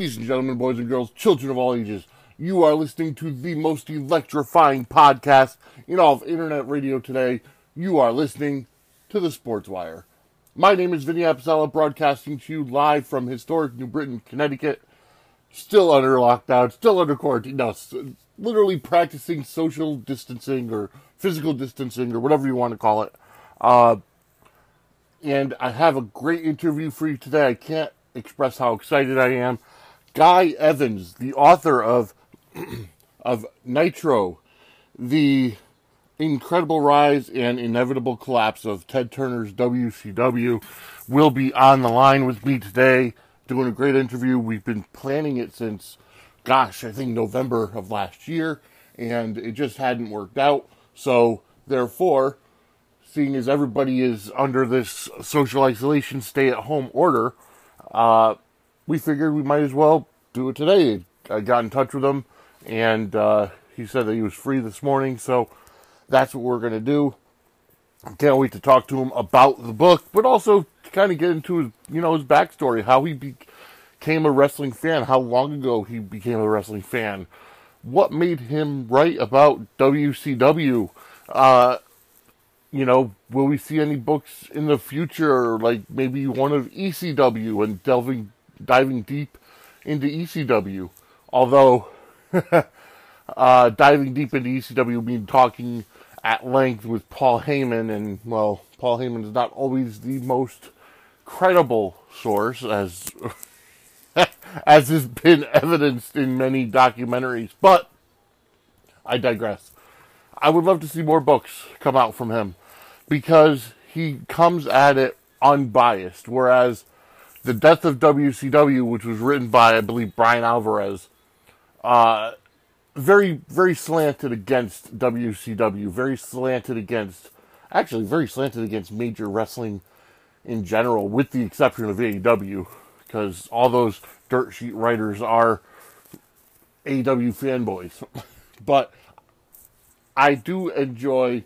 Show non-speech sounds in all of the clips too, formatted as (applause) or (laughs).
Ladies and gentlemen, boys and girls, children of all ages, you are listening to the most electrifying podcast in all of internet radio today. You are listening to the Sports Wire. My name is Vinny Apicella, broadcasting to you live from historic New Britain, Connecticut. Still under lockdown, still under quarantine. No, literally practicing social distancing or physical distancing or whatever you want to call it. Uh, and I have a great interview for you today. I can't express how excited I am. Guy Evans, the author of (clears throat) of Nitro, the incredible rise and inevitable collapse of Ted Turner's WCW, will be on the line with me today, doing a great interview. We've been planning it since, gosh, I think November of last year, and it just hadn't worked out. So, therefore, seeing as everybody is under this social isolation, stay at home order, uh, we figured we might as well do it today. I got in touch with him, and uh, he said that he was free this morning, so that's what we're going to do. Can't wait to talk to him about the book, but also kind of get into his, you know, his backstory, how he became a wrestling fan, how long ago he became a wrestling fan, what made him write about WCW. Uh, you know, will we see any books in the future, like maybe one of ECW and delving, diving deep into ECW? Although, (laughs) uh, diving deep into ECW means talking at length with Paul Heyman, and well, Paul Heyman is not always the most credible source, as (laughs) as has been evidenced in many documentaries. But I digress. I would love to see more books come out from him because he comes at it unbiased. Whereas the death of WCW, which was written by I believe Bryan Alvarez, uh, very very slanted against WCW, very slanted against actually very slanted against major wrestling in general, with the exception of AEW, because all those dirt sheet writers are AEW fanboys. (laughs) but I do enjoy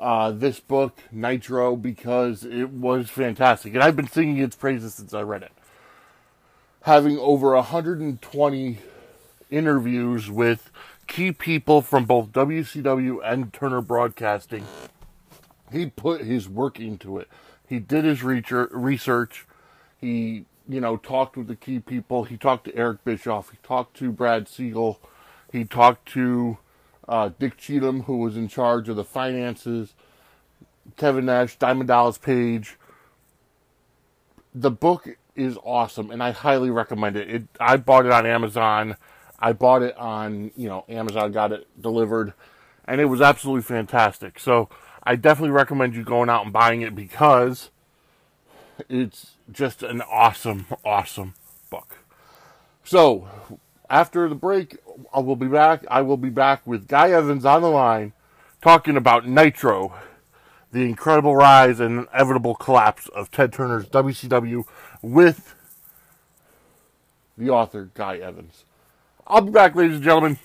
uh, this book, Nitro, because it was fantastic. And I've been singing its praises since I read it. Having over 120 interviews with key people from both WCW and Turner Broadcasting, he put his work into it. He did his research. He, you know, talked with the key people. He talked to Eric Bischoff. He talked to Brad Siegel. He talked to uh, Dick Cheatham, who was in charge of the finances, Kevin Nash, Diamond Dallas Page. The book is awesome, and I highly recommend it. it. I bought it on Amazon. I bought it on, you know, Amazon got it delivered, and it was absolutely fantastic. So I definitely recommend you going out and buying it because it's just an awesome, awesome book. So after the break, I will be back. I will be back with Guy Evans on the line talking about Nitro, the incredible rise and inevitable collapse of Ted Turner's WCW with the author, Guy Evans. I'll be back, ladies and gentlemen.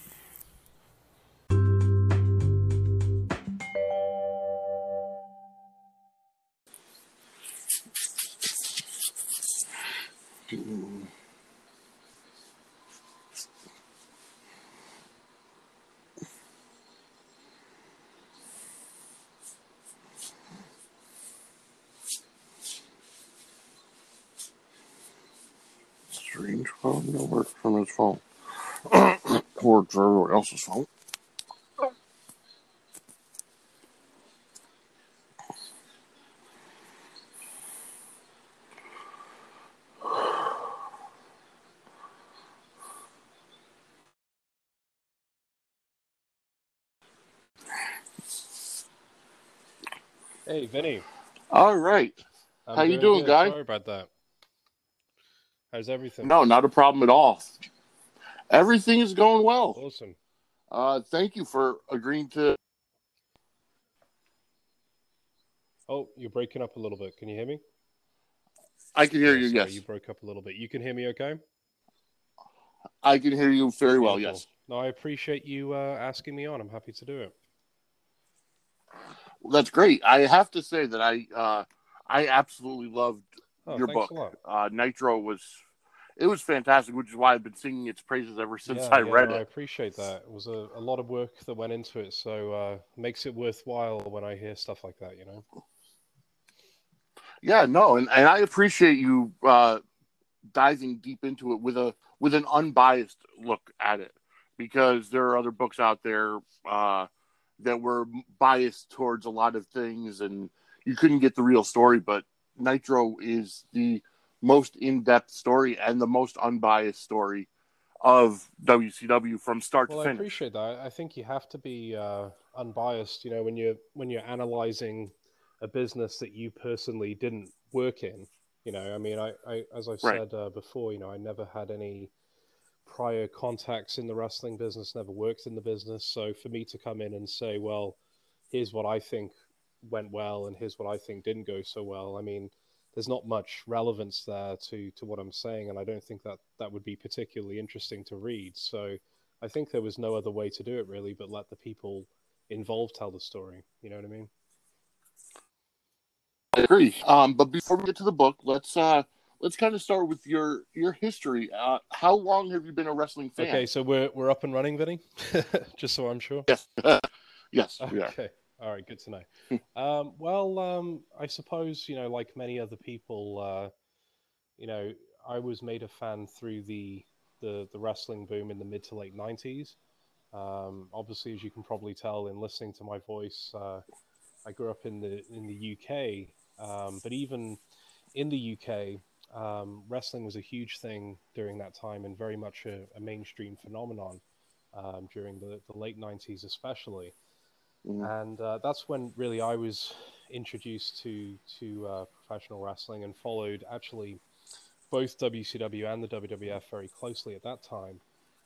Works everyone else's phone. Hey, Vinny. All right. How you doing, good. guy? Sorry about that. How's everything? No, not a problem at all. Everything is going well. Awesome. Uh, thank you for agreeing to. Oh, you're breaking up a little bit. Can you hear me? I can hear Oh, you. sorry, Yes, You broke up a little bit. You can hear me okay? I can hear you very well. Beautiful. Yes, No, I appreciate you uh, asking me on. I'm happy to do it. Well, that's great. I have to say that I uh, I absolutely loved Oh, your book. Uh, Nitro was it was fantastic, which is why I've been singing its praises ever since Yeah, I yeah, read no, I appreciate that. It was a, a lot of work that went into it, so uh, makes it worthwhile when I hear stuff like that. You know. Yeah, no, and, and I appreciate you uh, diving deep into it with a with an unbiased look at it, because there are other books out there uh, that were biased towards a lot of things, and you couldn't get the real story. But Nitro is the most in depth story and the most unbiased story of WCW from start Well, to finish. I appreciate that. I think you have to be uh, unbiased. You know, when you're when you're analyzing a business that you personally didn't work in. You know, I mean, I, I as I've Right. said uh, before, you know, I never had any prior contacts in the wrestling business, never worked in the business. So for me to come in and say, well, here's what I think went well, and here's what I think didn't go so well. I mean, there's not much relevance there to to what I'm saying, and I don't think that that would be particularly interesting to read. So I think there was no other way to do it really, but let the people involved tell the story. You know what I mean? I agree. Um, but before we get to the book, let's uh, let's kind of start with your your history. Uh, how long have you been a wrestling fan? Okay, so we're we're up and running, Vinny. (laughs) Just so I'm sure. Yes, (laughs) yes, we are. All right. Good to know. (laughs) um, well, um, I suppose you know, like many other people, uh, you know, I was made a fan through the the, the wrestling boom in the mid to late '90s. Um, obviously, as you can probably tell in listening to my voice, uh, I grew up in the in the UK. Um, but even in the UK, um, wrestling was a huge thing during that time and very much a, a mainstream phenomenon um, during the, the late '90s, especially Mhm. and uh, that's when really I was introduced to to uh, professional wrestling and followed actually both WCW and the WWF very closely at that time.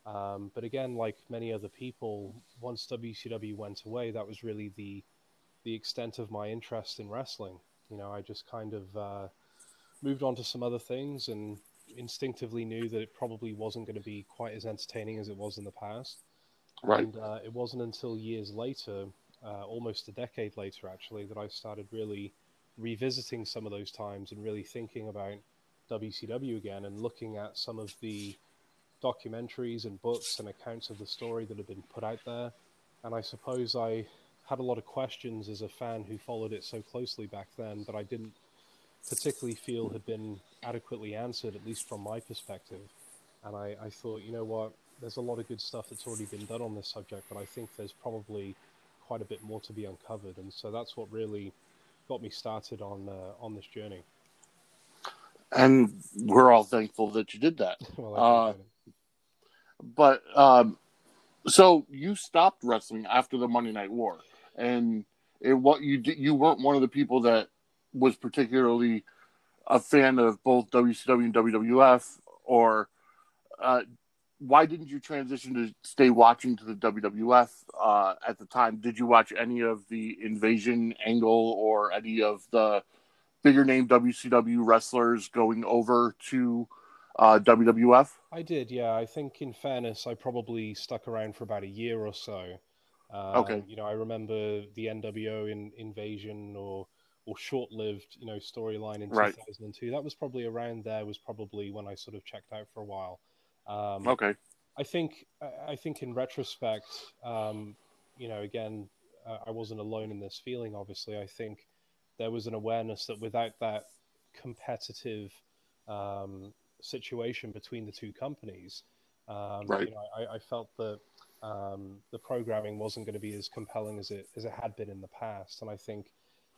Um, but again, like many other people, once WCW went away, that was really the the extent of my interest in wrestling. You know, I just kind of uh, moved on to some other things and instinctively knew that it probably wasn't going to be quite as entertaining as it was in the past. Right. And uh, it wasn't until years later, uh, almost a decade later actually, that I started really revisiting some of those times and really thinking about WCW again and looking at some of the documentaries and books and accounts of the story that have been put out there. And I suppose I had a lot of questions as a fan who followed it so closely back then, that I didn't particularly feel had been adequately answered, at least from my perspective. And I, I thought, you know what, there's a lot of good stuff that's already been done on this subject, but I think there's probably quite a bit more to be uncovered. And so that's what really got me started on uh, on this journey. And we're all thankful that you did that. (laughs) well, Uh, I appreciate it. But um, so you stopped wrestling after the Monday Night War, and it what you did, you weren't one of the people that was particularly a fan of both WCW and WWF, or uh, why didn't you transition to stay watching to the WWF uh, at the time? Did you watch any of the Invasion angle or any of the bigger name WCW wrestlers going over to uh, WWF? I did, yeah. I think, in fairness, I probably stuck around for about a year or so. Um, Okay. You know, I remember the NWO in Invasion or or short-lived, you know, storyline in Right. 2002. That was probably around there. Was probably when I sort of checked out for a while. Um, Okay, I think I think in retrospect, um, you know, again, uh, I wasn't alone in this feeling. Obviously, I think there was an awareness that without that competitive um, situation between the two companies, um, Right. you know, I, I felt that um, the programming wasn't going to be as compelling as it as it had been in the past. And I think,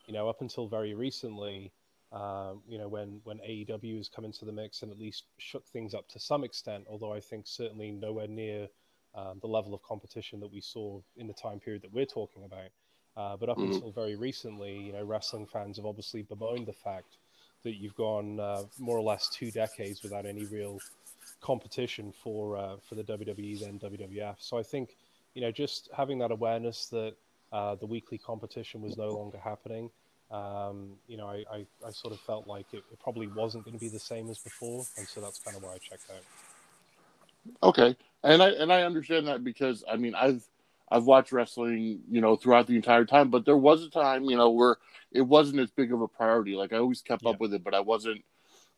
you know, up until very recently, um, you know, when when AEW has come into the mix and at least shook things up to some extent, although I think certainly nowhere near um, the level of competition that we saw in the time period that we're talking about. Uh, but up Mhm. until very recently, you know, wrestling fans have obviously bemoaned the fact that you've gone uh, more or less two decades without any real competition for uh, for the WWE than WWF. So I think, you know, just having that awareness that uh, the weekly competition was no longer happening, um, you know, I, I, I sort of felt like it, it probably wasn't going to be the same as before, and so that's kind of why I checked out. Okay, and I and I understand that because I mean I've I've watched wrestling you know throughout the entire time, but there was a time you know where it wasn't as big of a priority. Like I always kept Yeah. up with it, but I wasn't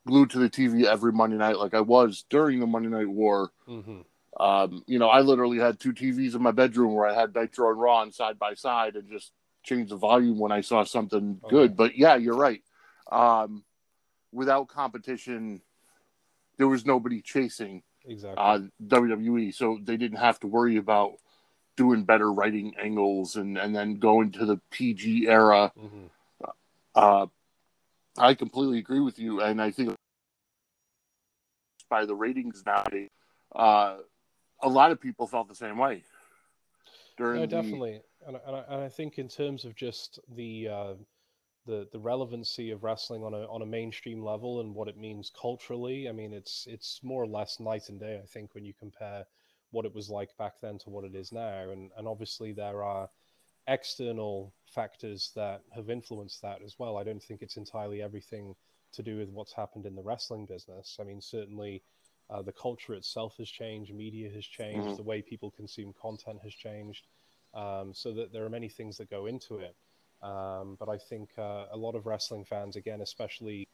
glued to the TV every Monday night, like I was during the Monday Night War. Mm-hmm. Um, you know, I literally had two TVs in my bedroom where I had Nitro and Raw side by side, and just changed the volume when I saw something Okay. good. But yeah, you're right. Um, without competition, there was nobody chasing Exactly. uh, WWE, so they didn't have to worry about doing better writing angles and and then going to the PG era. hmm Uh, I completely agree with you, and I think by the ratings nowadays, uh, a lot of people felt the same way. During No, definitely, I- and, I, and I think in terms of just the uh, the the relevancy of wrestling on a on a mainstream level and what it means culturally, I mean, it's it's more or less night and day. I think when you compare what it was like back then to what it is now, and and obviously there are external factors that have influenced that as well. I don't think it's entirely everything to do with what's happened in the wrestling business. I mean, certainly uh, the culture itself has changed, media has changed, Mhm. the way people consume content has changed. Um, so that there are many things that go into it. Um, but I think uh, a lot of wrestling fans, again, especially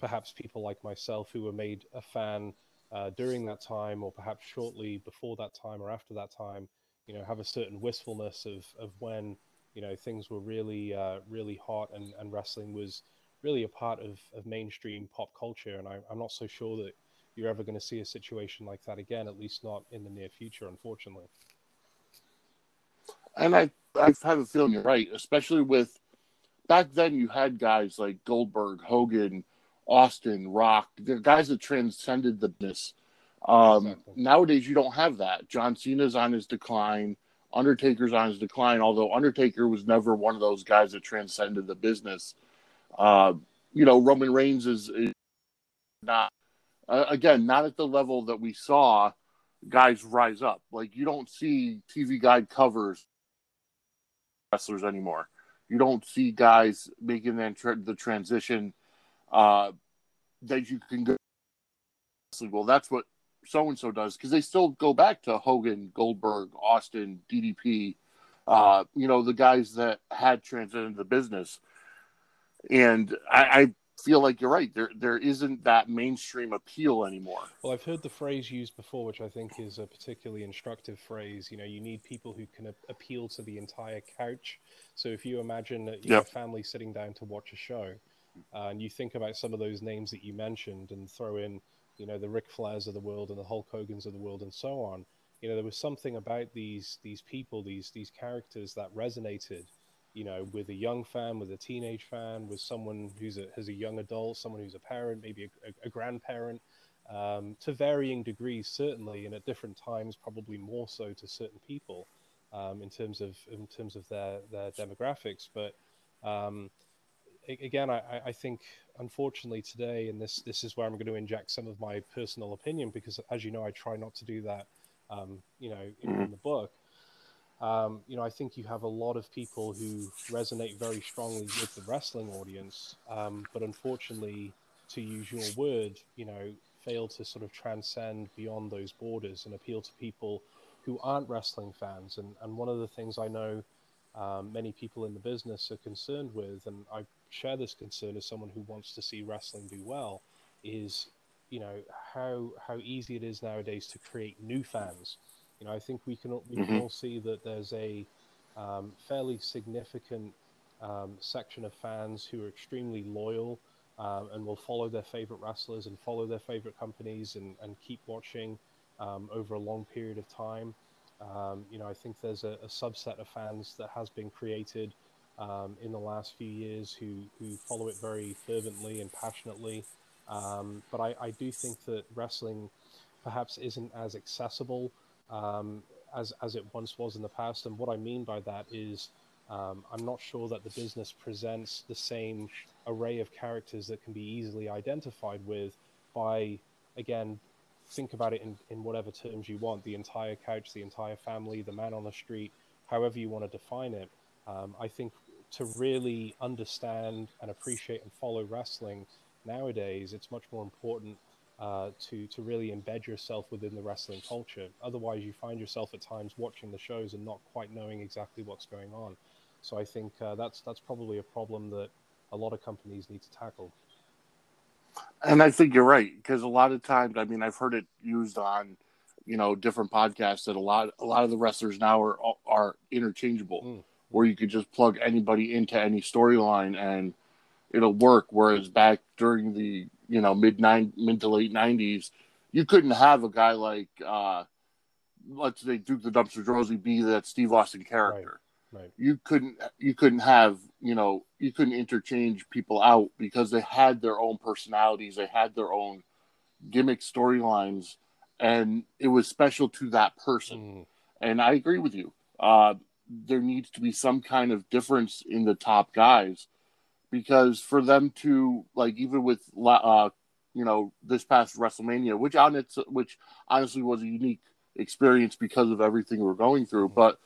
perhaps people like myself who were made a fan uh, during that time, or perhaps shortly before that time or after that time, you know, have a certain wistfulness of, of when you know things were really uh, really hot and, and wrestling was really a part of, of mainstream pop culture. And I, I'm not so sure that you're ever going to see a situation like that again, at least not in the near future, unfortunately. And I I have a feeling you're right, especially with back then you had guys like Goldberg, Hogan, Austin, Rock, the guys that transcended the business. Um, Exactly. Nowadays you don't have that. John Cena's on his decline. Undertaker's on his decline, although Undertaker was never one of those guys that transcended the business. Uh, you know, Roman Reigns is, is not, uh, again, not at the level that we saw guys rise up. Like, you don't see TV guide covers wrestlers anymore. You don't see guys making the transition uh, that you can go. Well, that's what so and so does because they still go back to Hogan, Goldberg, Austin, DDP. Uh, you know the guys that had transcended the business, and I, I feel like you're right. There there isn't that mainstream appeal anymore. Well, I've heard the phrase used before, which I think is a particularly instructive phrase. You know, you need people who can a- appeal to the entire couch. So if you imagine that you Yep. family sitting down to watch a show, uh, and you think about some of those names that you mentioned, and throw in, you know, the Ric Flairs of the world and the Hulk Hogan's of the world, and so on. You know, there was something about these these people, these these characters that resonated. You know, with a young fan, with a teenage fan, with someone who's a, who's a young adult, someone who's a parent, maybe a, a, a grandparent um, to varying degrees, certainly, and at different times, probably more so to certain people um, in terms of in terms of their their demographics. But um, again, I, I- I think unfortunately today, and this this is where I'm going to inject some of my personal opinion because, as you know, I try not to do that. Um, you know, in, in the book. Um, you know, I think you have a lot of people who resonate very strongly with the wrestling audience, um, but unfortunately, to use your word, you know, fail to sort of transcend beyond those borders and appeal to people who aren't wrestling fans. And, and one of the things I know um, many people in the business are concerned with, and I share this concern as someone who wants to see wrestling do well, is you know how how easy it is nowadays to create new fans. You know, I think we can all- we can Mhm. all see that there's a um, fairly significant um, section of fans who are extremely loyal um, and will follow their favorite wrestlers and follow their favorite companies and, and keep watching um, over a long period of time. Um, you know, I think there's a, a subset of fans that has been created um, in the last few years who, who follow it very fervently and passionately. Um, but I, I do think that wrestling perhaps isn't as accessible um, as, as it once was in the past. And what I mean by that is um, I'm not sure that the business presents the same array of characters that can be easily identified with by, again, think about it in, in whatever terms you want the entire couch, the entire family, the man on the street, however you want to define it. Um, I think to really understand and appreciate and follow wrestling nowadays, it's much more important uh, to to really embed yourself within the wrestling culture. Otherwise, you find yourself at times watching the shows and not quite knowing exactly what's going on. So I think uh, that's that's probably a problem that a lot of companies need to tackle. And I think you're right because a lot of times, I mean, I've heard it used on, you know, different podcasts that a lot a lot of the wrestlers now are are interchangeable, mm. where you could just plug anybody into any storyline and it'll work. Whereas back during the you know mid nine mid to late nineties, you couldn't have a guy like uh, let's say Duke the Dumpster Droese be that Steve Austin character. Right. Right. You couldn't you couldn't have you know you couldn't interchange people out because they had their own personalities, they had their own gimmick storylines, and it was special to that person. Mm. And I agree with you. Uh, there needs to be some kind of difference in the top guys because for them to like even with uh, you know this past WrestleMania, which on its which honestly was a unique experience because of everything we're going through, mm-hmm. but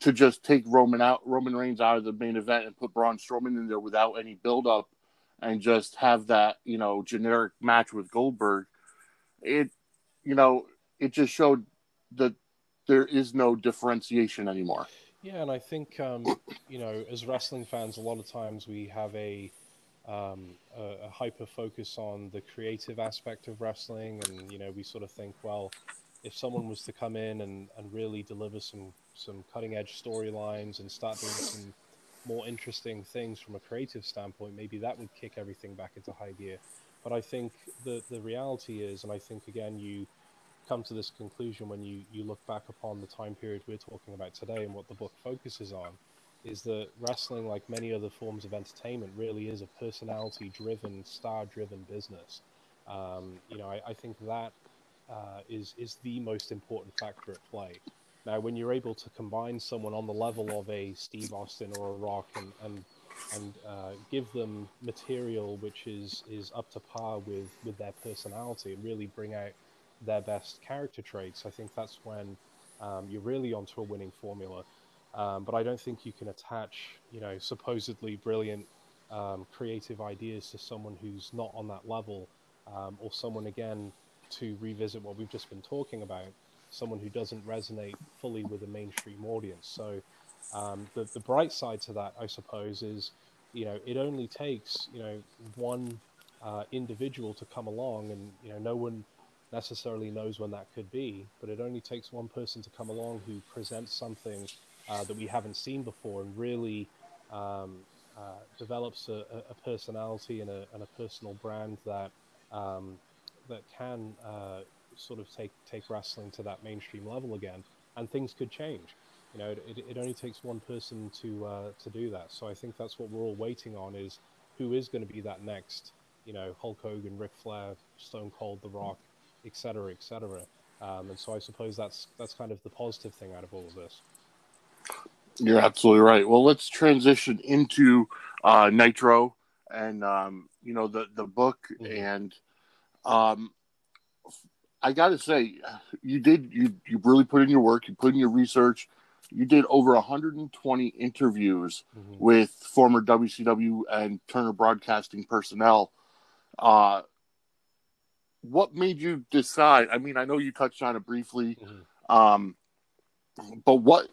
to just take Roman out Roman Reigns out of the main event and put Braun Strowman in there without any build up and just have that you know generic match with Goldberg, it you know it just showed that there is no differentiation anymore. Yeah, and I think um, you know, as wrestling fans, a lot of times we have a um, a, a, hyper focus on the creative aspect of wrestling, and you know, we sort of think, well, if someone was to come in and, and really deliver some some cutting edge storylines and start doing some more interesting things from a creative standpoint, maybe that would kick everything back into high gear. But I think the the reality is, and I think again, you come to this conclusion when you, you look back upon the time period we're talking about today and what the book focuses on is that wrestling, like many other forms of entertainment, really is a personality driven, star driven business. Um, you know, I, I think that uh, is is the most important factor at play. Now, when you're able to combine someone on the level of a Steve Austin or a Rock and and and uh, give them material which is is up to par with with their personality and really bring out their best character traits, I think that's when um, you're really onto a winning formula. Um, but I don't think you can attach, you know, supposedly brilliant um, creative ideas to someone who's not on that level, um, or someone again to revisit what we've just been talking about, someone who doesn't resonate fully with a mainstream audience. So um, the the bright side to that, I suppose, is you know it only takes you know one uh, individual to come along, and you know no one necessarily knows when that could be, but it only takes one person to come along who presents something uh, that we haven't seen before and really um, uh, develops a, a, personality and a, and a, personal brand that um, that can uh, sort of take take wrestling to that mainstream level again, and things could change. You know, it, it only takes one person to uh, to do that. So I think that's what we're all waiting on is who is going to be that next. You know, Hulk Hogan, Ric Flair, Stone Cold, The Rock, etc., etc. Um, and so I suppose that's that's kind of the positive thing out of all of this. You're absolutely right. Well, let's transition into uh, Nitro and um, you know the the book mm-hmm. and um, I got to say you did you you really put in your work. You put in your research. You did over 120 interviews mm-hmm. with former WCW and Turner Broadcasting personnel. Uh, what made you decide? I mean, I know you touched on it briefly, mm-hmm. um, but what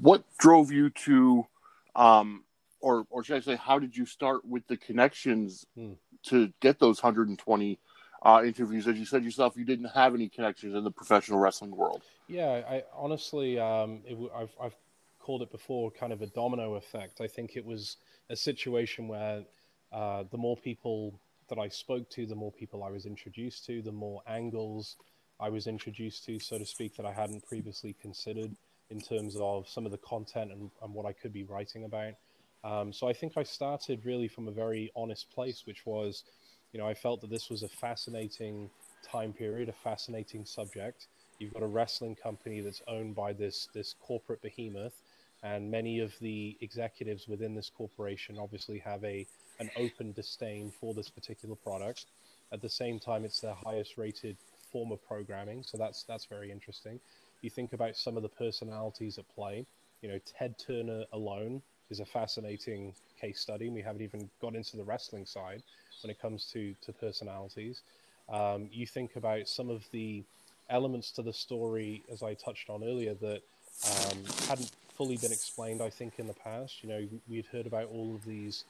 what drove you to, um, or or should I say, how did you start with the connections mm. to get those 120 uh, interviews? As you said yourself, you didn't have any connections in the professional wrestling world. Yeah, I honestly, um, it, I've I've called it before, kind of a domino effect. I think it was a situation where uh, the more people that I spoke to, the more people I was introduced to, the more angles I was introduced to, so to speak, that I hadn't previously considered in terms of some of the content and, and what I could be writing about. Um, so I think I started really from a very honest place, which was, you know, I felt that this was a fascinating time period, a fascinating subject. You've got a wrestling company that's owned by this this corporate behemoth, and many of the executives within this corporation obviously have a an open disdain for this particular product. At the same time, it's their highest rated form of programming, so that's that's very interesting. You think about some of the personalities at play. You know, Ted Turner alone is a fascinating case study. We haven't even got into the wrestling side when it comes to to personalities. Um, you think about some of the elements to the story, as I touched on earlier, that um, hadn't fully been explained. I think in the past, you know, we'd heard about all of these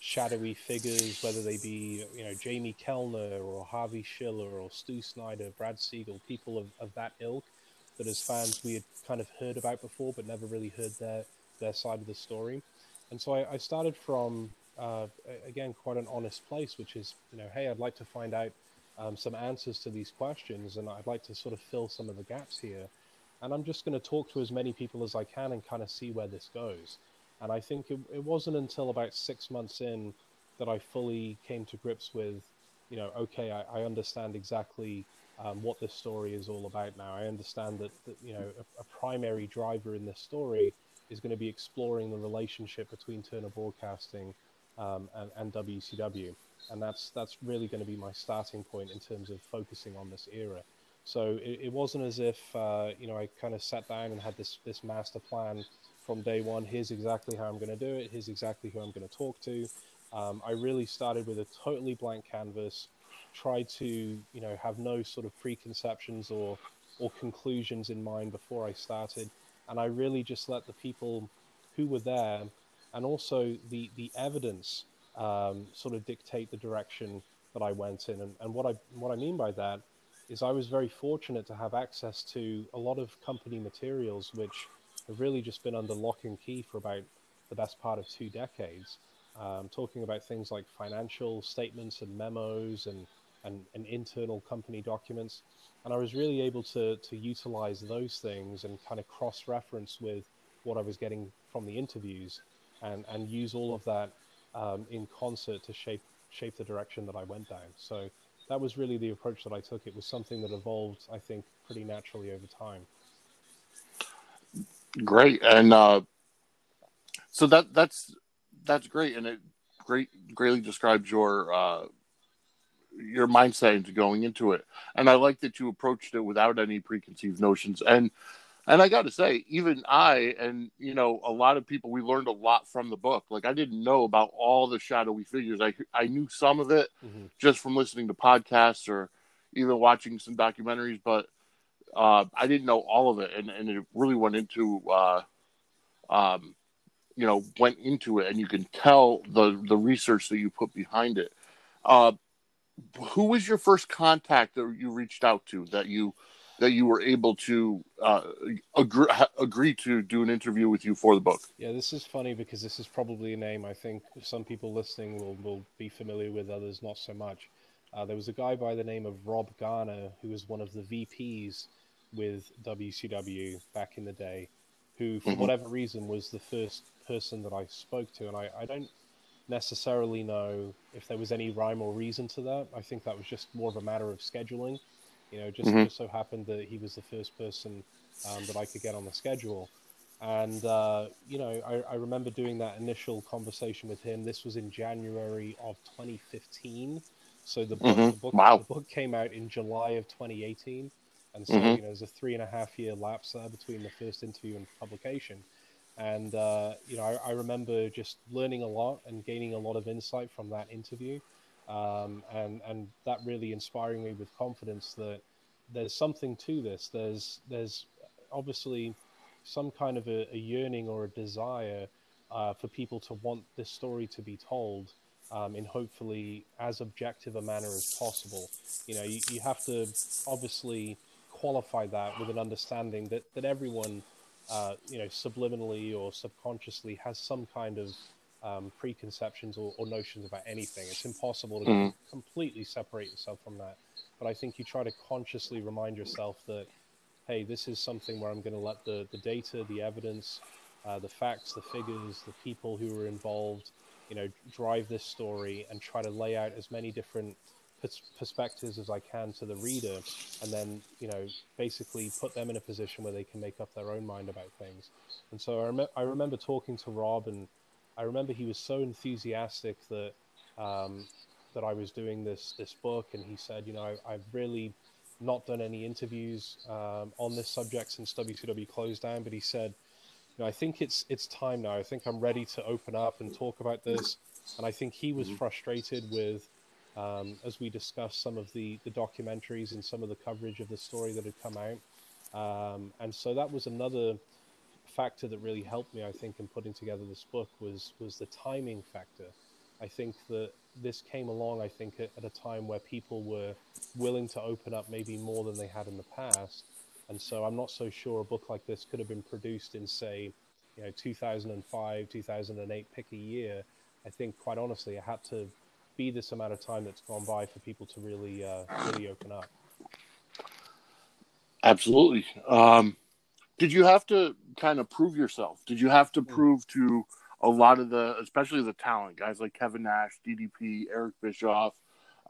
shadowy figures, whether they be you know Jamie Kellner or Harvey Schiller or Stu Snyder, Brad Siegel, people of, of that ilk that as fans we had kind of heard about before but never really heard their their side of the story. And so I, I started from uh, again quite an honest place, which is you know hey I'd like to find out um, some answers to these questions and I'd like to sort of fill some of the gaps here. And I'm just going to talk to as many people as I can and kind of see where this goes. And I think it, it wasn't until about six months in that I fully came to grips with, you know, okay, I, I understand exactly um, what this story is all about now. I understand that, that you know, a, a, primary driver in this story is going to be exploring the relationship between Turner Broadcasting um, and, and WCW. And that's, that's really going to be my starting point in terms of focusing on this era. So it, it wasn't as if, uh, you know, I kind of sat down and had this, this master plan from day one. Here's exactly how I'm going to do it. Here's exactly who I'm going to talk to. Um, I really started with a totally blank canvas. Tried to you know have no sort of preconceptions or or conclusions in mind before I started, and I really just let the people who were there and also the the evidence um, sort of dictate the direction that I went in. And, and what I what I mean by that is I was very fortunate to have access to a lot of company materials which have really just been under lock and key for about the best part of two decades. Um, talking about things like financial statements and memos and, and, and, internal company documents. And I was really able to, to utilize those things and kind of cross reference with what I was getting from the interviews and, and use all of that um, in concert to shape, shape the direction that I went down. So that was really the approach that I took. It was something that evolved, I think, pretty naturally over time. Great, and uh, so that that's that's great, and it great greatly describes your uh, your mindset into going into it. And I like that you approached it without any preconceived notions. And and I got to say, even I and you know a lot of people, we learned a lot from the book. Like I didn't know about all the shadowy figures. I I knew some of it mm-hmm. just from listening to podcasts or even watching some documentaries, but uh, I didn't know all of it, and, and it really went into, uh, um, you know, went into it, and you can tell the the research that you put behind it. Uh, who was your first contact that you reached out to that you that you were able to uh, agree, agree to do an interview with you for the book? Yeah, this is funny because this is probably a name I think some people listening will, will be familiar with, others not so much. Uh, there was a guy by the name of Rob Garner who was one of the VPs with WCW back in the day, who, for mm-hmm. whatever reason, was the first person that I spoke to. And I, I don't necessarily know if there was any rhyme or reason to that. I think that was just more of a matter of scheduling. You know, just, mm-hmm. just so happened that he was the first person um, that I could get on the schedule. And, uh, you know, I, I, remember doing that initial conversation with him. This was in January of 2015. So the book, mm-hmm. the, book wow. the book came out in July of 2018. And so, mm-hmm. you know, there's a three and a half year lapse there between the first interview and publication. And, uh, you know, I, I, remember just learning a lot and gaining a lot of insight from that interview. Um, and, and that really inspiring me with confidence that there's something to this. There's, there's obviously some kind of a, a yearning or a desire uh, for people to want this story to be told. Um, in hopefully as objective a manner as possible. You know, you, you have to obviously qualify that with an understanding that that everyone, uh, you know, subliminally or subconsciously has some kind of um, preconceptions or, or, notions about anything. It's impossible to mm. completely separate yourself from that. But I think you try to consciously remind yourself that, hey, this is something where I'm going to let the, the data, the evidence, uh, the facts, the figures, the people who are involved, you know, drive this story and try to lay out as many different perspectives as I can to the reader, and then you know basically put them in a position where they can make up their own mind about things. And so I, rem- I remember talking to Rob, and I remember he was so enthusiastic that um, that I was doing this this book, and he said, you know, I, have really not done any interviews um, on this subject since WCW closed down, but he said, you know, I think it's it's time now. I think I'm ready to open up and talk about this. And I think he was mm-hmm. frustrated with um, as we discussed some of the, the documentaries and some of the coverage of the story that had come out. Um, and so that was another factor that really helped me, I think, in putting together this book was was the timing factor. I think that this came along, I think, at, at a time where people were willing to open up maybe more than they had in the past. And so I'm not so sure a book like this could have been produced in, say, you know, 2005, 2008, pick a year. I think, quite honestly, it had to be this amount of time that's gone by for people to really, uh, really open up. Absolutely. Um, did you have to kind of prove yourself? Did you have to hmm. prove to a lot of the, especially the talent guys like Kevin Nash, DDP, Eric Bischoff?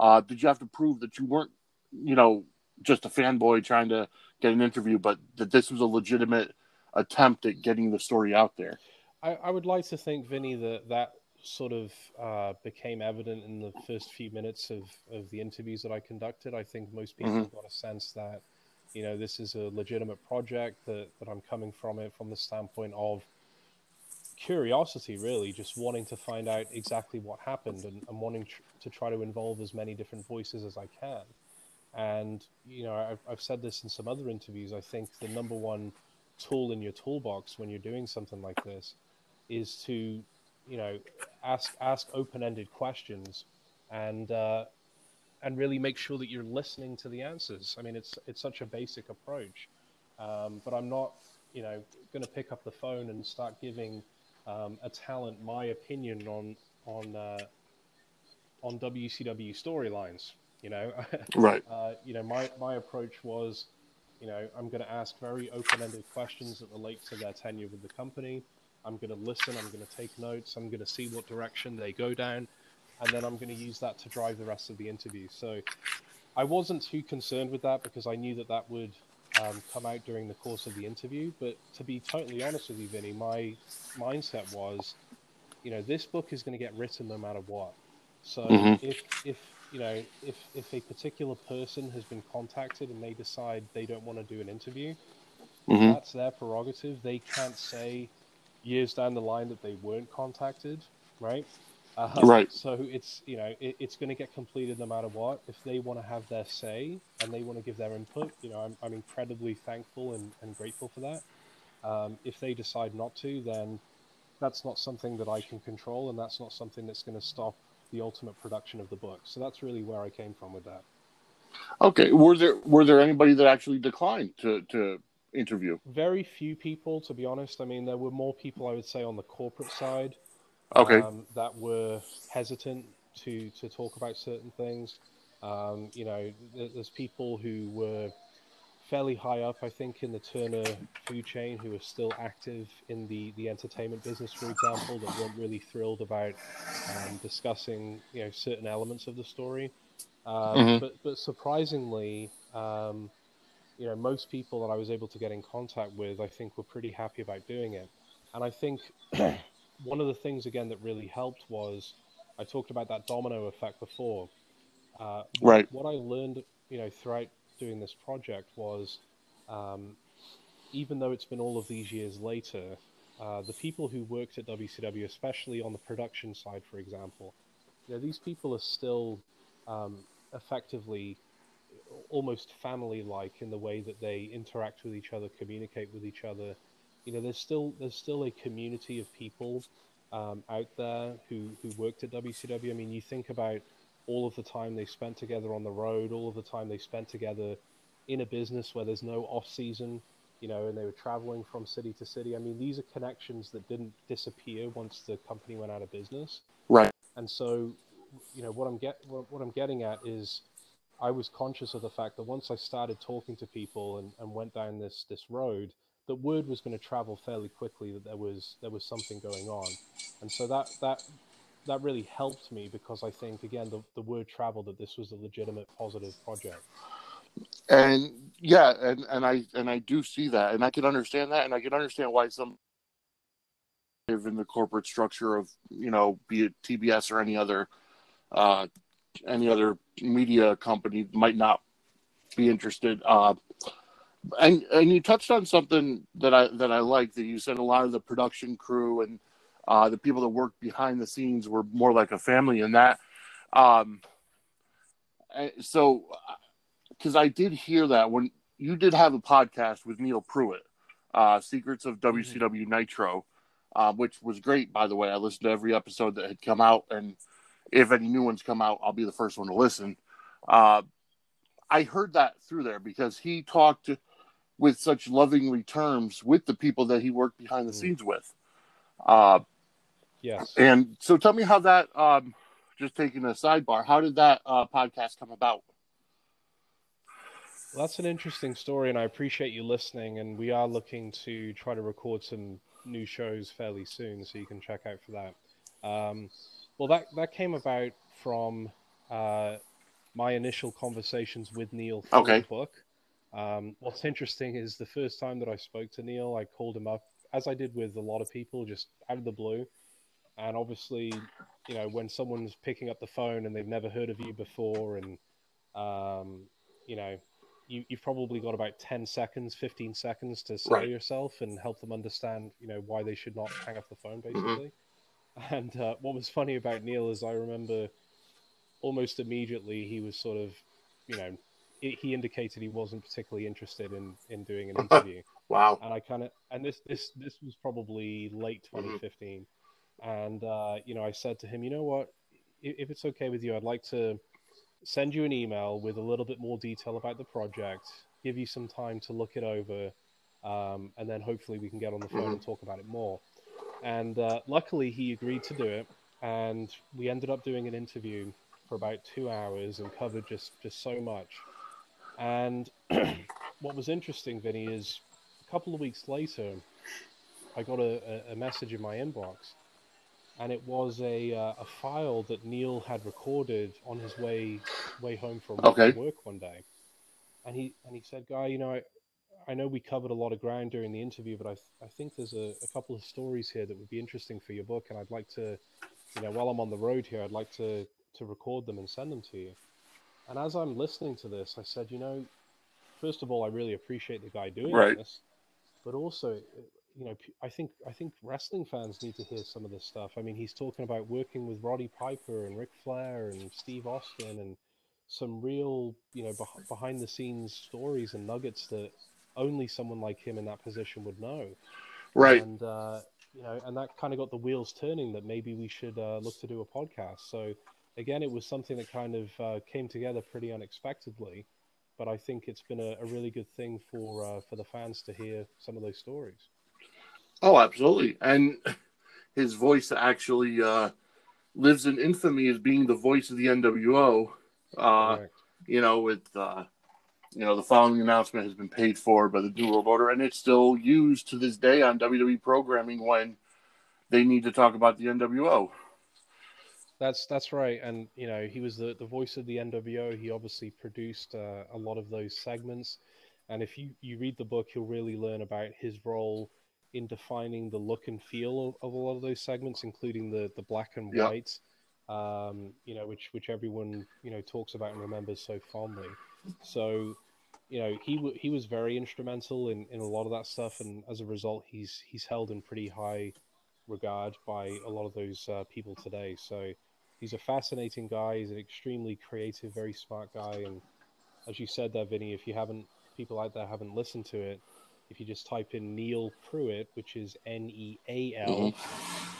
Uh, did you have to prove that you weren't, you know, just a fanboy trying to get an interview, but that this was a legitimate attempt at getting the story out there? I, I would like to think, Vinny, that that sort of uh, became evident in the first few minutes of, of the interviews that I conducted. I think most people mm-hmm. got a sense that, you know, this is a legitimate project, that, that I'm coming from it from the standpoint of curiosity, really, just wanting to find out exactly what happened and, and wanting tr- to try to involve as many different voices as I can. And, you know, I've, I've said this in some other interviews. I think the number one tool in your toolbox when you're doing something like this is to, you know, ask ask open-ended questions and uh, and really make sure that you're listening to the answers. I mean, it's it's such a basic approach, um, but I'm not, you know, going to pick up the phone and start giving um, a talent my opinion on on uh, on WCW storylines. You know, (laughs) right? uh, you know, my my approach was, you know, I'm going to ask very open-ended questions that relate to their tenure with the company. I'm going to listen. I'm going to take notes. I'm going to see what direction they go down, and then I'm going to use that to drive the rest of the interview. So, I wasn't too concerned with that because I knew that that would um, come out during the course of the interview. But to be totally honest with you, Vinny, my mindset was, you know, this book is going to get written no matter what. So mm-hmm. if if you know if if a particular person has been contacted and they decide they don't want to do an interview, mm-hmm. that's their prerogative. They can't say years down the line that they weren't contacted, right? Uh, right. So it's you know it, it's going to get completed no matter what. If they want to have their say and they want to give their input, you know I'm, I'm incredibly thankful and, and grateful for that. Um, if they decide not to, then that's not something that I can control, and that's not something that's going to stop the ultimate production of the book. So that's really where I came from with that. Okay. Were there were there anybody that actually declined to to interview? Very few people, to be honest. I mean, there were more people I would say on the corporate side okay. um, that were hesitant to to talk about certain things. Um, you know, there's people who were fairly high up, I think, in the Turner food chain who are still active in the, the entertainment business, for example, that weren't really thrilled about um, discussing you know certain elements of the story. Um, mm-hmm. But but surprisingly, um, you know, most people that I was able to get in contact with, I think, were pretty happy about doing it. And I think (clears throat) one of the things again that really helped was I talked about that domino effect before. Uh, right. What, what I learned, you know, throughout doing this project was, um, even though it's been all of these years later, uh, the people who worked at WCW, especially on the production side, for example, you know, these people are still um, effectively almost family-like in the way that they interact with each other, communicate with each other, you know, there's still there's still a community of people um, out there who who worked at WCW. I mean, you think about all of the time they spent together on the road, all of the time they spent together in a business where there's no off season, you know, and they were traveling from city to city. I mean, these are connections that didn't disappear once the company went out of business. Right. And so, you know, what I'm get what, what I'm getting at is I was conscious of the fact that once I started talking to people and, and went down this this road, the word was going to travel fairly quickly that there was there was something going on, and so that that that really helped me because I think again the, the word traveled that this was a legitimate positive project. And yeah, and, and I and I do see that, and I can understand that, and I can understand why some in the corporate structure of you know be it TBS or any other uh, any other media company might not be interested. Uh, and and you touched on something that I that I like that you said a lot of the production crew and uh, the people that worked behind the scenes were more like a family in that. Um, so, because I did hear that when you did have a podcast with Neil Pruitt, uh, Secrets of WCW. Nitro, uh, which was great by the way. I listened to every episode that had come out, and if any new ones come out, I'll be the first one to listen. Uh, I heard that through there because he talked with such lovingly terms with the people that he worked behind the mm. scenes with. Uh, yes. And so tell me how that, um, just taking a sidebar, how did that uh, podcast come about? Well, that's an interesting story, and I appreciate you listening. And we are looking to try to record some new shows fairly soon, so you can check out for that. Um, well, that that came about from uh, my initial conversations with Neal for okay. the book. Um, what's interesting is the first time that I spoke to Neal, I called him up, as I did with a lot of people, just out of the blue. And obviously, you know, when someone's picking up the phone and they've never heard of you before, and um, you know, you, have probably got about 10 seconds 15 seconds to sell right. yourself and help them understand you know why they should not hang up the phone mm-hmm. basically mm-hmm. And uh, what was funny about neal is i remember almost immediately he was sort of you know he indicated he wasn't particularly interested in in doing an (laughs) interview. Wow. And i kind of and this this this was probably late 2015 mm-hmm. and uh, you know i said to him you know what? If it's okay with you i'd like to send you an email with a little bit more detail about the project, give you some time to look it over, um, and then hopefully we can get on the phone and talk about it more. And uh, luckily, he agreed to do it, and we ended up doing an interview for about two hours and covered just just so much. And (clears throat) what was interesting, Vinny, is a couple of weeks later, I got a, a message in my inbox and it was a uh, a file that Neal had recorded on his way way home from okay. work one day, and he and he said, "Guy, you know, I, I know we covered a lot of ground during the interview, but I th- I think there's a, a couple of stories here that would be interesting for your book, and I'd like to, you know, while I'm on the road here, I'd like to to record them and send them to you." And as I'm listening to this, I said, "You know, first of all, I really appreciate the guy doing right. this." But also, uh, you know, I think I think wrestling fans need to hear some of this stuff. I mean, he's talking about working with Roddy Piper and Ric Flair and Steve Austin and some real, you know, beh- behind the scenes stories and nuggets that only someone like him in that position would know. Right. And uh, you know, and that kind of got the wheels turning that maybe we should uh, look to do a podcast. So again, it was something that kind of uh, came together pretty unexpectedly but I think it's been a, a really good thing for uh, for the fans to hear some of those stories. Oh, absolutely. And his voice actually uh, lives in infamy as being the voice of the NWO. Uh, you know, with uh, you know the following announcement has been paid for by the New World Order, and it's still used to this day on WWE programming when they need to talk about the NWO. That's that's right, and you know he was the, the voice of the NWO. He obviously produced uh, a lot of those segments, and if you you read the book, you'll really learn about his role in defining the look and feel of, of a lot of those segments, including the the black and yep. white, um, you know, which which everyone you know talks about and remembers so fondly. So, you know, he w- he was very instrumental in, in a lot of that stuff, and as a result, he's he's held in pretty high regard by a lot of those uh, people today. So, he's a fascinating guy. He's an extremely creative, very smart guy, and as you said there, Vinny, if you haven't people out there haven't listened to it, if you just type in Neal Pruitt, which is N E A L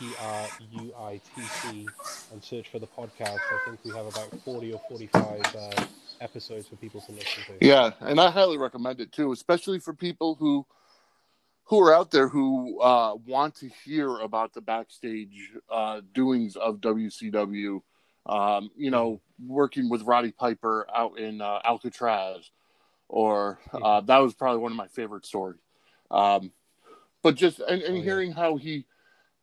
P R U I T C, and search for the podcast, I think we have about 40 or 45 uh, episodes for people to listen to. Yeah, and I highly recommend it too, especially for people who who are out there who uh, want to hear about the backstage uh, doings of WCW. Um, you know, working with Roddy Piper out in uh, Alcatraz, or uh, that was probably one of my favorite stories. Um, but just and, and oh, hearing how he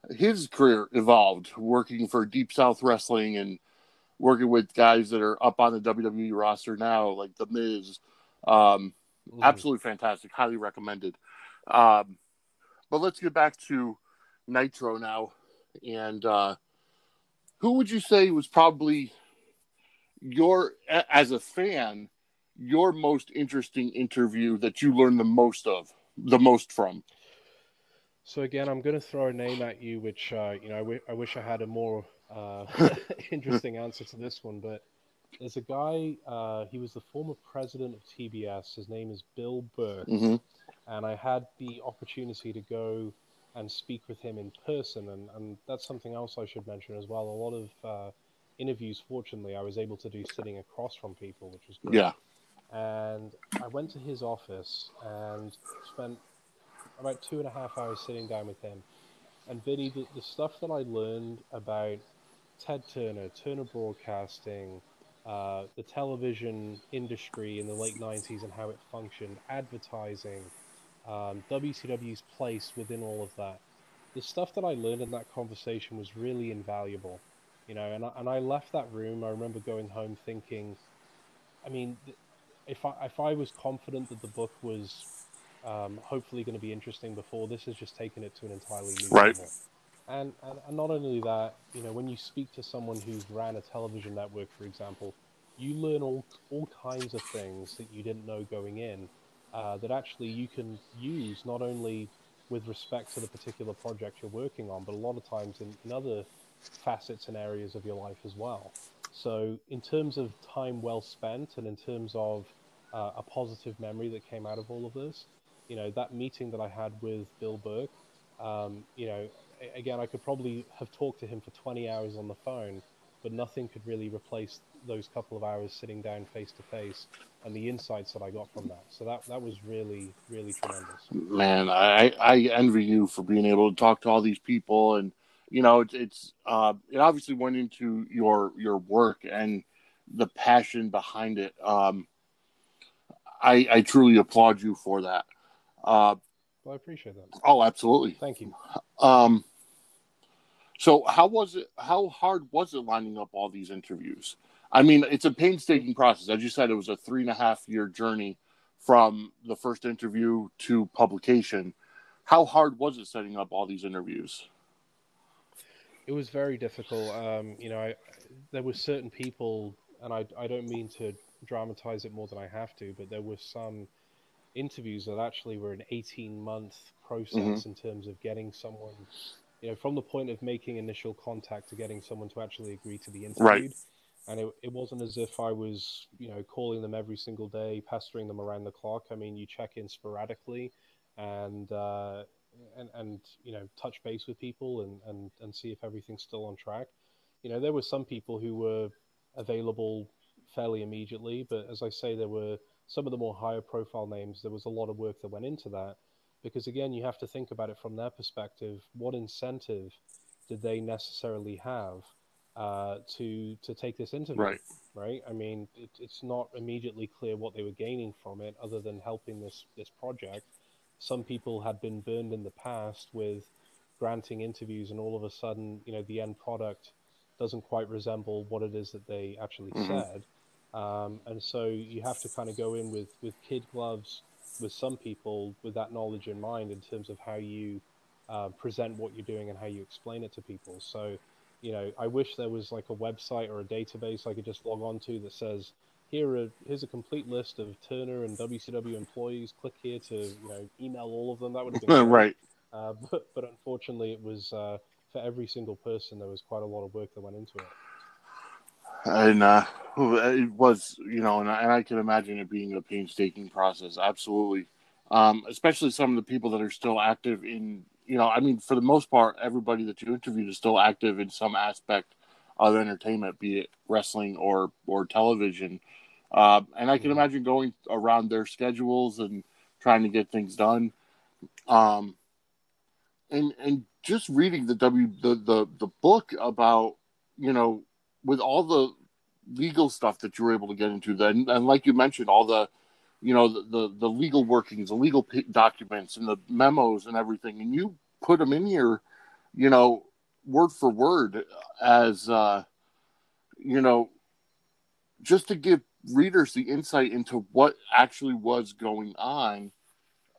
his career evolved, working for Deep South Wrestling and working with guys that are up on the WWE roster now, like The Miz. Um, mm. Absolutely fantastic. Highly recommended. Um, but let's get back to Nitro now. And uh, who would you say was probably your, as a fan, your most interesting interview that you learned the most of, the most from? So again, I'm going to throw a name at you, which uh, you know I, w- I wish I had a more uh, (laughs) (laughs) interesting answer to this one. But there's a guy. Uh, he was the former president of TBS. His name is Bill Burke, mm-hmm. and I had the opportunity to go and speak with him in person, and, and that's something else I should mention as well. A lot of uh, interviews, fortunately, I was able to do sitting across from people, which was great. Yeah. And I went to his office and spent about two and a half hours sitting down with him. And Vinny, the, the stuff that I learned about Ted Turner, Turner Broadcasting, uh, the television industry in the late 90s and how it functioned, advertising, um, WCW's place within all of that. The stuff that I learned in that conversation was really invaluable, you know. And I, and I left that room. I remember going home thinking, I mean, if I if I was confident that the book was um, hopefully going to be interesting before, this has just taken it to an entirely new right. level. And, and, and not only that, you know, when you speak to someone who's ran a television network, for example, you learn all all kinds of things that you didn't know going in uh, that actually you can use not only with respect to the particular project you're working on, but a lot of times in, in other facets and areas of your life as well. So, in terms of time well spent, and in terms of uh, a positive memory that came out of all of this, you know, that meeting that I had with Bill Burke, um, you know, again, I could probably have talked to him for 20 hours on the phone, but nothing could really replace those couple of hours sitting down face to face and the insights that I got from that. So that that was really really tremendous. Man, I I envy you for being able to talk to all these people, and you know it's it's uh, it obviously went into your your work and the passion behind it. Um, I I truly applaud you for that. Uh, well, I appreciate that. Oh, absolutely. Thank you. Um, so how was it? How hard was it lining up all these interviews? I mean, it's a painstaking process. As you said, it was a three and a half year journey from the first interview to publication. How hard was it setting up all these interviews? It was very difficult. Um, you know, I, there were certain people, and I, I don't mean to dramatize it more than I have to, but there were some interviews that actually were an 18 month process mm-hmm. in terms of getting someone, you know, from the point of making initial contact to getting someone to actually agree to be interviewed. Right and it, it wasn't as if I was, you know, calling them every single day, pestering them around the clock. I mean, you check in sporadically, and uh, and and you know, touch base with people and and and see if everything's still on track. You know, there were some people who were available fairly immediately, but as I say, there were some of the more higher profile names. There was a lot of work that went into that because again, you have to think about it from their perspective. What incentive did they necessarily have? uh, to to take this interview. Right. Right. I mean, it, it's not immediately clear what they were gaining from it, other than helping this this project. Some people had been burned in the past with granting interviews, and all of a sudden, you know, the end product doesn't quite resemble what it is that they actually mm-hmm. said. Um, and so you have to kind of go in with with kid gloves with some people with that knowledge in mind in terms of how you uh, present what you're doing and how you explain it to people. So you know, I wish there was like a website or a database I could just log on to that says, here are, here's a complete list of Turner and WCW employees. Click here to you know email all of them. That would have been (laughs) right. Uh, (laughs) but but unfortunately, it was uh, for every single person. There was quite a lot of work that went into it. And uh, it was, you know, and I, and I can imagine it being a painstaking process. Absolutely, um, especially some of the people that are still active in you know, I mean, for the most part, everybody that you interviewed is still active in some aspect of entertainment, be it wrestling or or television. Uh, and I can mm-hmm. imagine going around their schedules and trying to get things done. Um, and and just reading the W the, the the book about you know with all the legal stuff that you were able to get into, then and like you mentioned, all the you know the, the, the legal workings, the legal p- documents, and the memos and everything, and you put them in here, you know, word for word as uh, you know, just to give readers the insight into what actually was going on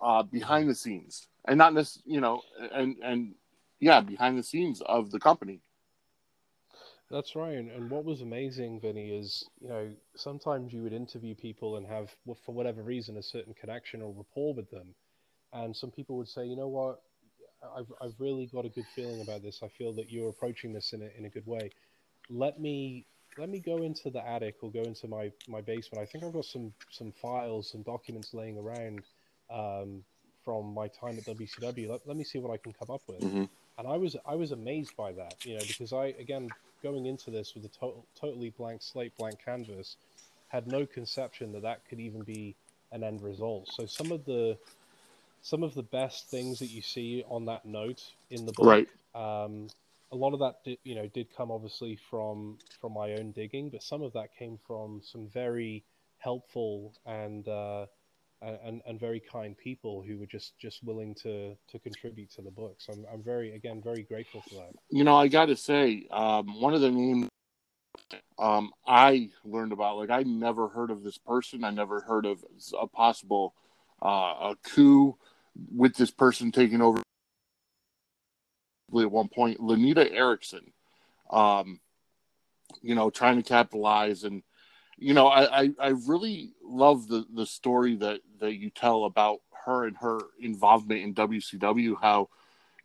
uh, behind the scenes, and not necessarily, you know, and and yeah, behind the scenes of the company. That's right. And, and what was amazing, Vinny, is you know sometimes you would interview people and have, for whatever reason, a certain connection or rapport with them, and some people would say, you know what, I've I've really got a good feeling about this. I feel that you're approaching this in a in a good way. Let me let me go into the attic or go into my my basement. I think I've got some some files, some documents laying around um, from my time at WCW. Let, let me see what I can come up with. Mm-hmm. And I was I was amazed by that, you know, because I again going into this with a to- totally blank slate, blank canvas, had no conception that that could even be an end result. So some of the some of the best things that you see on that note in the book, Right. um, a lot of that did, you know did come obviously from from my own digging, but some of that came from some very helpful and uh, and and very kind people who were just just willing to to contribute to the book. So I'm I'm very again very grateful for that. You know, I got to say, um, one of the names um, I learned about, like, I never heard of this person. I never heard of a possible uh, a coup with this person taking over at one point. Lenita Erickson, um, you know, trying to capitalize and you know, I, I, I really love the, the story that, that you tell about her and her involvement in WCW, how,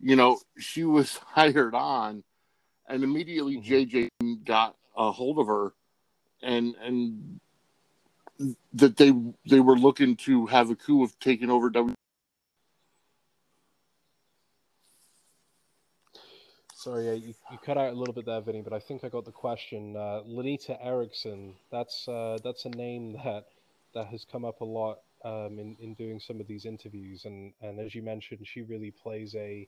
you know, she was (laughs) hired on and immediately. Mm-hmm. JJ got a hold of her and, and that they, they were looking to have a coup of taking over W. Sorry, you, you cut out a little bit there, Vinny, but I think I got the question. Uh, Lenita Erickson, that's uh, that's a name that that has come up a lot um, in in doing some of these interviews, and and as you mentioned, she really plays a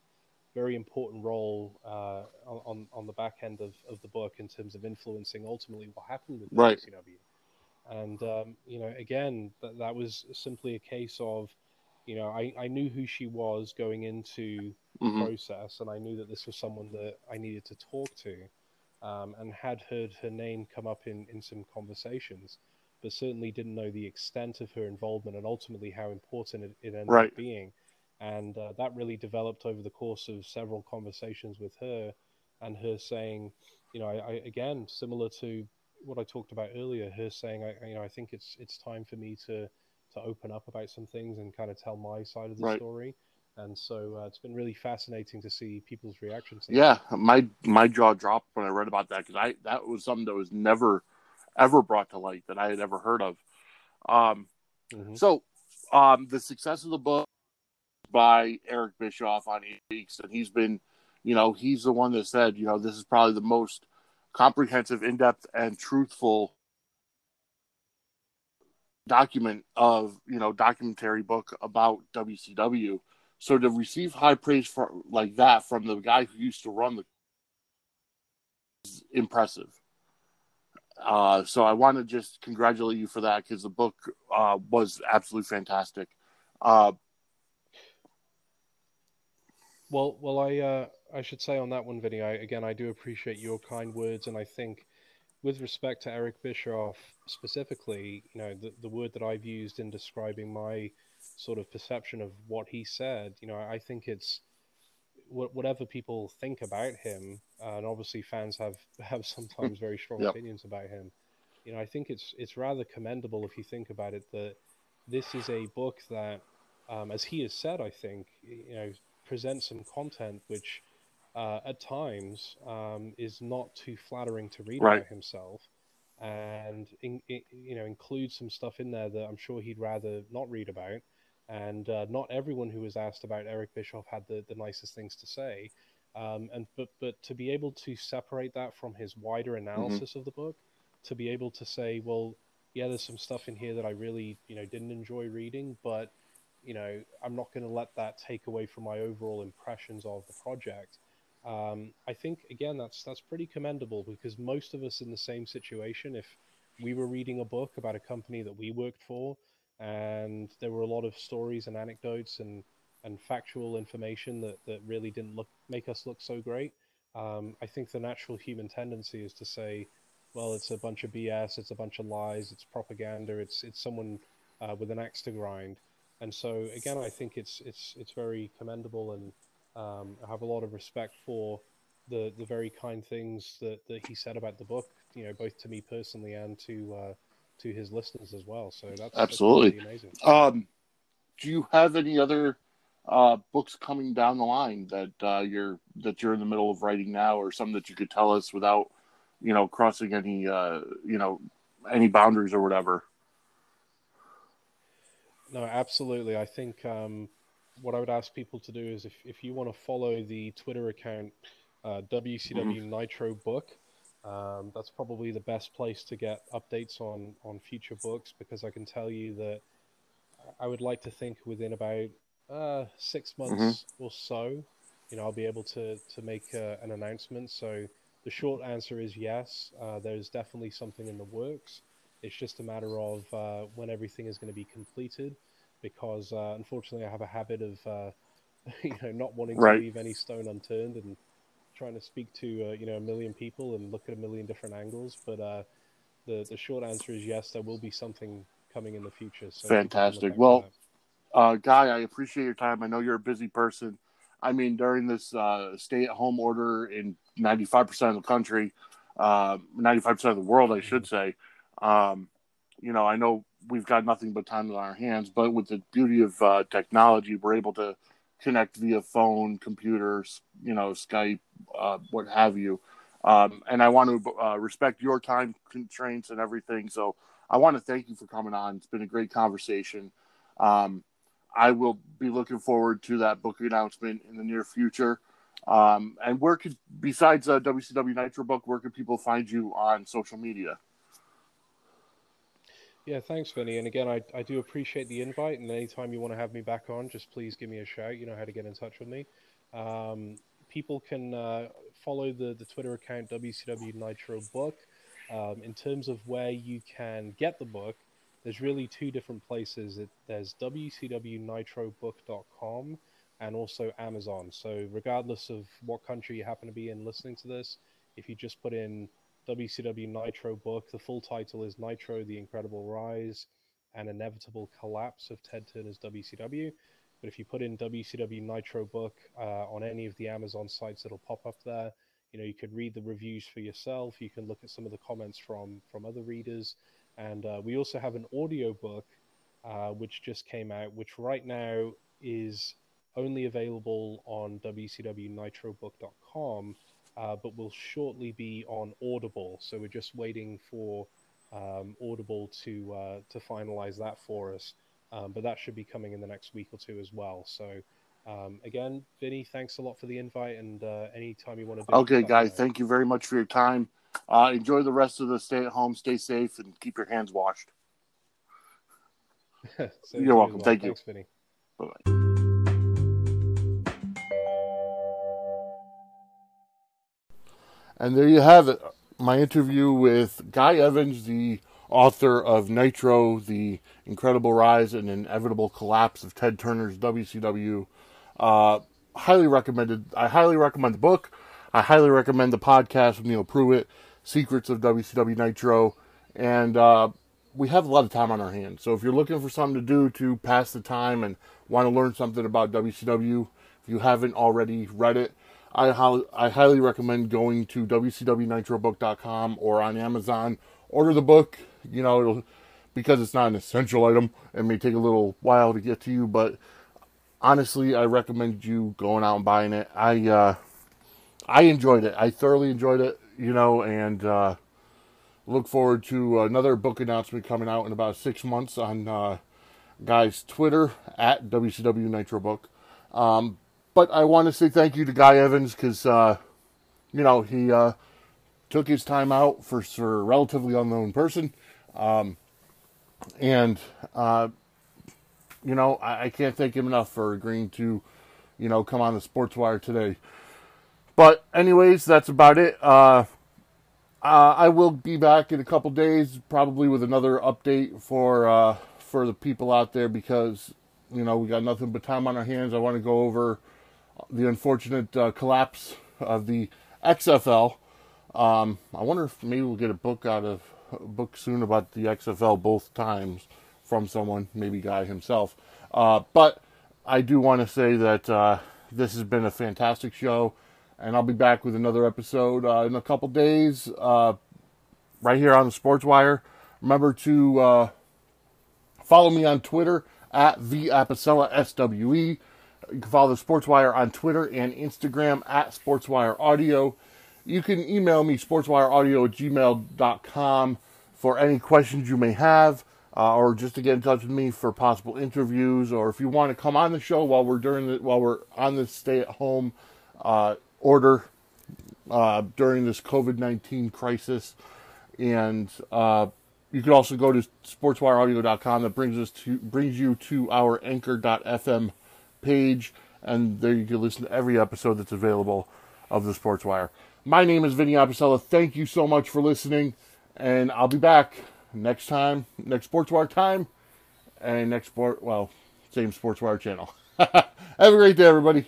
very important role uh, on on the back end of, of the book in terms of influencing ultimately what happened with the Right. WCW. And um, you know, again, that that was simply a case of, you know, I, I knew who she was going into Mhm. process, and I knew that this was someone that I needed to talk to, um, and had heard her name come up in, in some conversations, but certainly didn't know the extent of her involvement and ultimately how important it, it ended Right. up being. And uh, that really developed over the course of several conversations with her, and her saying, you know, I, I again similar to what I talked about earlier, her saying, I, you know, I think it's it's time for me to to open up about some things and kind of tell my side of the Right. story. And so uh, it's been really fascinating to see people's reactions. to that. Yeah, my my jaw dropped when I read about that because I that was something that was never ever brought to light that I had ever heard of. Um, Mhm. So, um, the success of the book by Eric Bischoff on Weeks, and he's been, you know, he's the one that said, you know, this is probably the most comprehensive, in depth, and truthful document of, you know, documentary book about WCW. So to receive high praise for like that from the guy who used to run the is impressive. Uh, so I want to just congratulate you for that because the book uh, was absolutely fantastic. Uh, Well, well, I uh, I should say on that one, Vinny. I, again, I do appreciate your kind words, and I think, with respect to Eric Bischoff specifically, you know, the the word that I've used in describing my sort of perception of what he said, you know, I think it's wh- whatever people think about him, uh, and obviously fans have (laughs) have sometimes very strong Yep. opinions about him. You know, I think it's it's rather commendable if you think about it that this is a book that, um, as he has said, I think you know presents some content which uh, at times um, is not too flattering to read Right. about himself, and in, in, you know includes some stuff in there that I'm sure he'd rather not read about. And uh, not everyone who was asked about Eric Bischoff had the, the nicest things to say. Um, and but but to be able to separate that from his wider analysis of the book, to be able to say, well, yeah, there's some stuff in here that I really you know didn't enjoy reading, but you know I'm not going to let that take away from my overall impressions of the project. Um, I think again that's that's pretty commendable because most of us in the same situation, if we were reading a book about a company that we worked for, and there were a lot of stories and anecdotes and and factual information that, that really didn't look make us look so great. Um, I think the natural human tendency is to say, well, it's a bunch of BS, it's a bunch of lies, it's propaganda, it's it's someone uh, with an axe to grind. And so again, I think it's it's it's very commendable, and um, I have a lot of respect for the the very kind things that, that he said about the book. You know, both to me personally and to uh, to his listeners as well. So that's Absolutely. that's amazing. um, do you have any other uh, books coming down the line that uh, you're that you're in the middle of writing now, or some that you could tell us without, you know, crossing any uh, you know any boundaries or whatever? No, absolutely. I think um, what I would ask people to do is if, if you want to follow the Twitter account uh, WCW Nitro Book, Um, that's probably the best place to get updates on on future books because I can tell you that I would like to think within about uh, six months mm-hmm. or so, you know, I'll be able to to make uh, an announcement. So the short answer is yes. Uh, there's definitely something in the works. It's just a matter of uh, when everything is going to be completed, because uh, unfortunately I have a habit of uh, (laughs) you know not wanting right. to leave any stone unturned and trying to speak to uh, you know a million people and look at a million different angles. But uh, the the short answer is yes, there will be something coming in the future. So Fantastic. Well, uh, Guy, I appreciate your time. I know you're a busy person. I mean, during this uh, stay-at-home order in 95% of the country, uh, 95% of the world, I should mm-hmm. say, um, you know, I know we've got nothing but time on our hands, but with the beauty of uh, technology, we're able to connect via phone, computers, you know, Skype, uh, what have you. Um, and I want to uh, respect your time constraints and everything. So I want to thank you for coming on. It's been a great conversation. Um, I will be looking forward to that book announcement in the near future. Um, and where could, besides uh, WCW Nitro book, where could people find you on social media? Yeah, thanks, Vinny. And again, I, I do appreciate the invite. And anytime you want to have me back on, just please give me a shout. You know how to get in touch with me. Um, people can uh, follow the, the Twitter account WCW Nitro Book. Um, in terms of where you can get the book, there's really two different places. It, there's WCWNitroBook.com and also Amazon. So, regardless of what country you happen to be in listening to this, if you just put in WCW Nitro book. The full title is Nitro: The Incredible Rise and Inevitable Collapse of Ted Turner's WCW. But if you put in WCW Nitro book uh, on any of the Amazon sites, it'll pop up there. You know, you could read the reviews for yourself. You can look at some of the comments from from other readers, and uh, we also have an audio book uh, which just came out, which right now is only available on WCWNitroBook.com uh, but will shortly be on Audible. So we're just waiting for um, Audible to uh, to finalize that for us. Um, but that should be coming in the next week or two as well. So um, again, Vinny, thanks a lot for the invite, and uh, anytime you want to. Do okay, guys, thank you very much for your time. Uh, enjoy the rest of the stay at home, stay safe, and keep your hands washed. (laughs) You're welcome. Well. Thank thanks, you. Vinny. Bye bye. And there you have it. My interview with Guy Evans, the author of Nitro, The Incredible Rise and Inevitable Collapse of Ted Turner's WCW. Uh, highly recommended. I highly recommend the book. I highly recommend the podcast with Neal Pruitt, Secrets of WCW Nitro. And uh, we have a lot of time on our hands. So if you're looking for something to do to pass the time and want to learn something about WCW, if you haven't already read it, I, I highly recommend going to WCWNitroBook.com or on Amazon. Order the book. You know, because it's not an essential item. It may take a little while to get to you, but honestly, I recommend you going out and buying it. I uh, I enjoyed it. I thoroughly enjoyed it. You know, and uh, look forward to another book announcement coming out in about six months on uh, guys Twitter at WCW Nitro Book. Um, but I want to say thank you to Guy Evans because, uh, you know, he uh, took his time out for, for a relatively unknown person. Um, and, uh, you know, I, I, can't thank him enough for agreeing to, you know, come on the Sports Wire today. But, anyways, that's about it. Uh, uh, I will be back in a couple days, probably with another update for uh, for the people out there because you know we got nothing but time on our hands. I want to go over the unfortunate uh, collapse of the XFL. Um, I wonder if maybe we'll get a book out of a book soon about the XFL both times from someone, maybe Guy himself. Uh, but I do want to say that uh, this has been a fantastic show, and I'll be back with another episode uh, in a couple days, uh, right here on the Sports Wire. Remember to uh, follow me on Twitter at the Apicella SWE. You can follow the Sportswire on Twitter and Instagram at Sportswire Audio. You can email me, sportswireaudio at gmail.com, for any questions you may have, uh, or just to get in touch with me for possible interviews, or if you want to come on the show while we're during the, while we're on the stay at home uh, order, uh, during this COVID 19 crisis. And uh, you can also go to sportswireaudio.com. That brings us to brings you to our anchor.fm page, and there you can listen to every episode that's available of the Sports Wire. My name is Vinny Apicella. Thank you so much for listening, and I'll be back next time, next Sports Wire time, and next sport, well, same Sports Wire channel. (laughs) Have a great day, everybody.